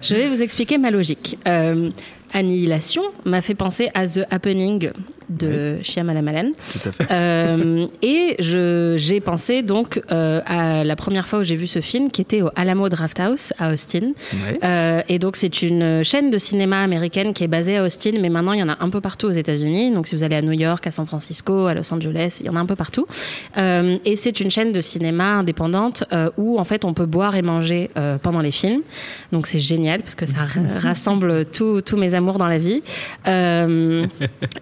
Je vais vous expliquer ma logique. Euh, Annihilation m'a fait penser à The Happening de oui. Shyamalan. Tout à fait. Euh, et j'ai pensé donc euh, à la première fois où j'ai vu ce film qui était au Alamo Drafthouse à Austin. Euh, et donc c'est une chaîne de cinéma américaine qui est basée à Austin, mais maintenant il y en a un peu partout aux États-Unis. Donc si vous allez à New York, à San Francisco, à Los Angeles, il y en a un peu partout. Euh, et c'est une chaîne de cinéma indépendante où en fait on peut boire et manger pendant les films. Donc c'est génial parce que ça rassemble tous tous mes amours dans la vie. Euh,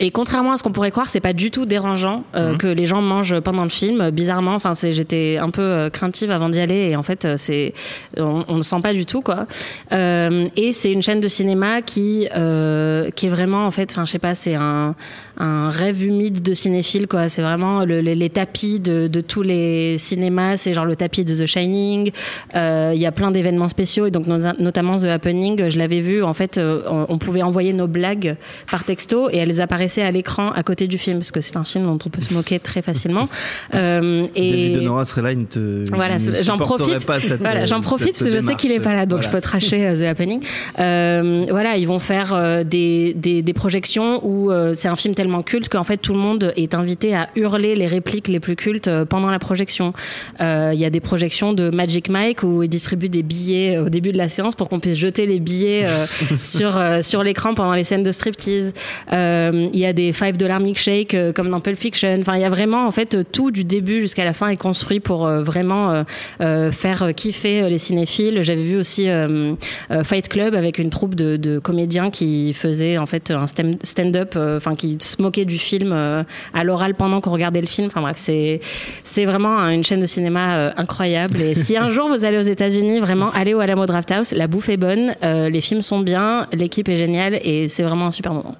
et contrairement à ce qu'on pourrait croire, c'est pas du tout dérangeant euh, Mhm. que les gens mangent pendant le film. Bizarrement, enfin, c'est, j'étais un peu euh, craintive avant d'y aller et en fait, c'est, on, on le sent pas du tout, quoi. Et c'est une chaîne de cinéma qui, qui est vraiment, en fait, enfin, je sais pas, c'est un, un rêve humide de cinéphile, quoi. C'est vraiment le- les, les tapis de, de tous les cinémas. C'est genre le tapis de The Shining. Il y a plein d'événements spéciaux et donc no- notamment The Happening. Je l'avais vu, en fait, on, on pouvait envoyer nos blagues par texto et elles apparaissaient à l'écran à côté du film parce que c'est un film dont on peut se moquer très facilement. Euh, et David Honora serait là, il ne te. voilà, il j'en profite. Pas cette, voilà, j'en euh, profite cette parce que je sais qu'il est pas là, donc Voilà. je peux tracher euh, The Happening. Euh, voilà, ils vont faire des, des, des projections où euh, c'est un film tellement culte qu'en fait tout le monde est invité à hurler les répliques les plus cultes pendant la projection. Euh, Il y a des projections de Magic Mike où ils distribuent des billets au début de la séance pour qu'on puisse jeter les billets euh, sur euh, sur l'écran pendant les scènes de striptease. Euh, Il y a des 5 dollars milkshake euh, comme dans Pulp Fiction. Enfin, il y a vraiment en fait tout du début jusqu'à la fin est construit pour euh, vraiment euh, euh, faire euh, kiffer euh, les cinéphiles. J'avais vu aussi euh, euh, Fight Club avec une troupe de, comédiens qui faisaient en fait un stand-up, euh, enfin qui se moquaient du film euh, à l'oral pendant qu'on regardait le film. Enfin bref, c'est c'est vraiment une chaîne de cinéma euh, incroyable. Et si un jour vous allez aux États-Unis, vraiment allez au Alamo Drafthouse. La bouffe est bonne, euh, les films sont bien, l'équipe est géniale et c'est vraiment un super moment.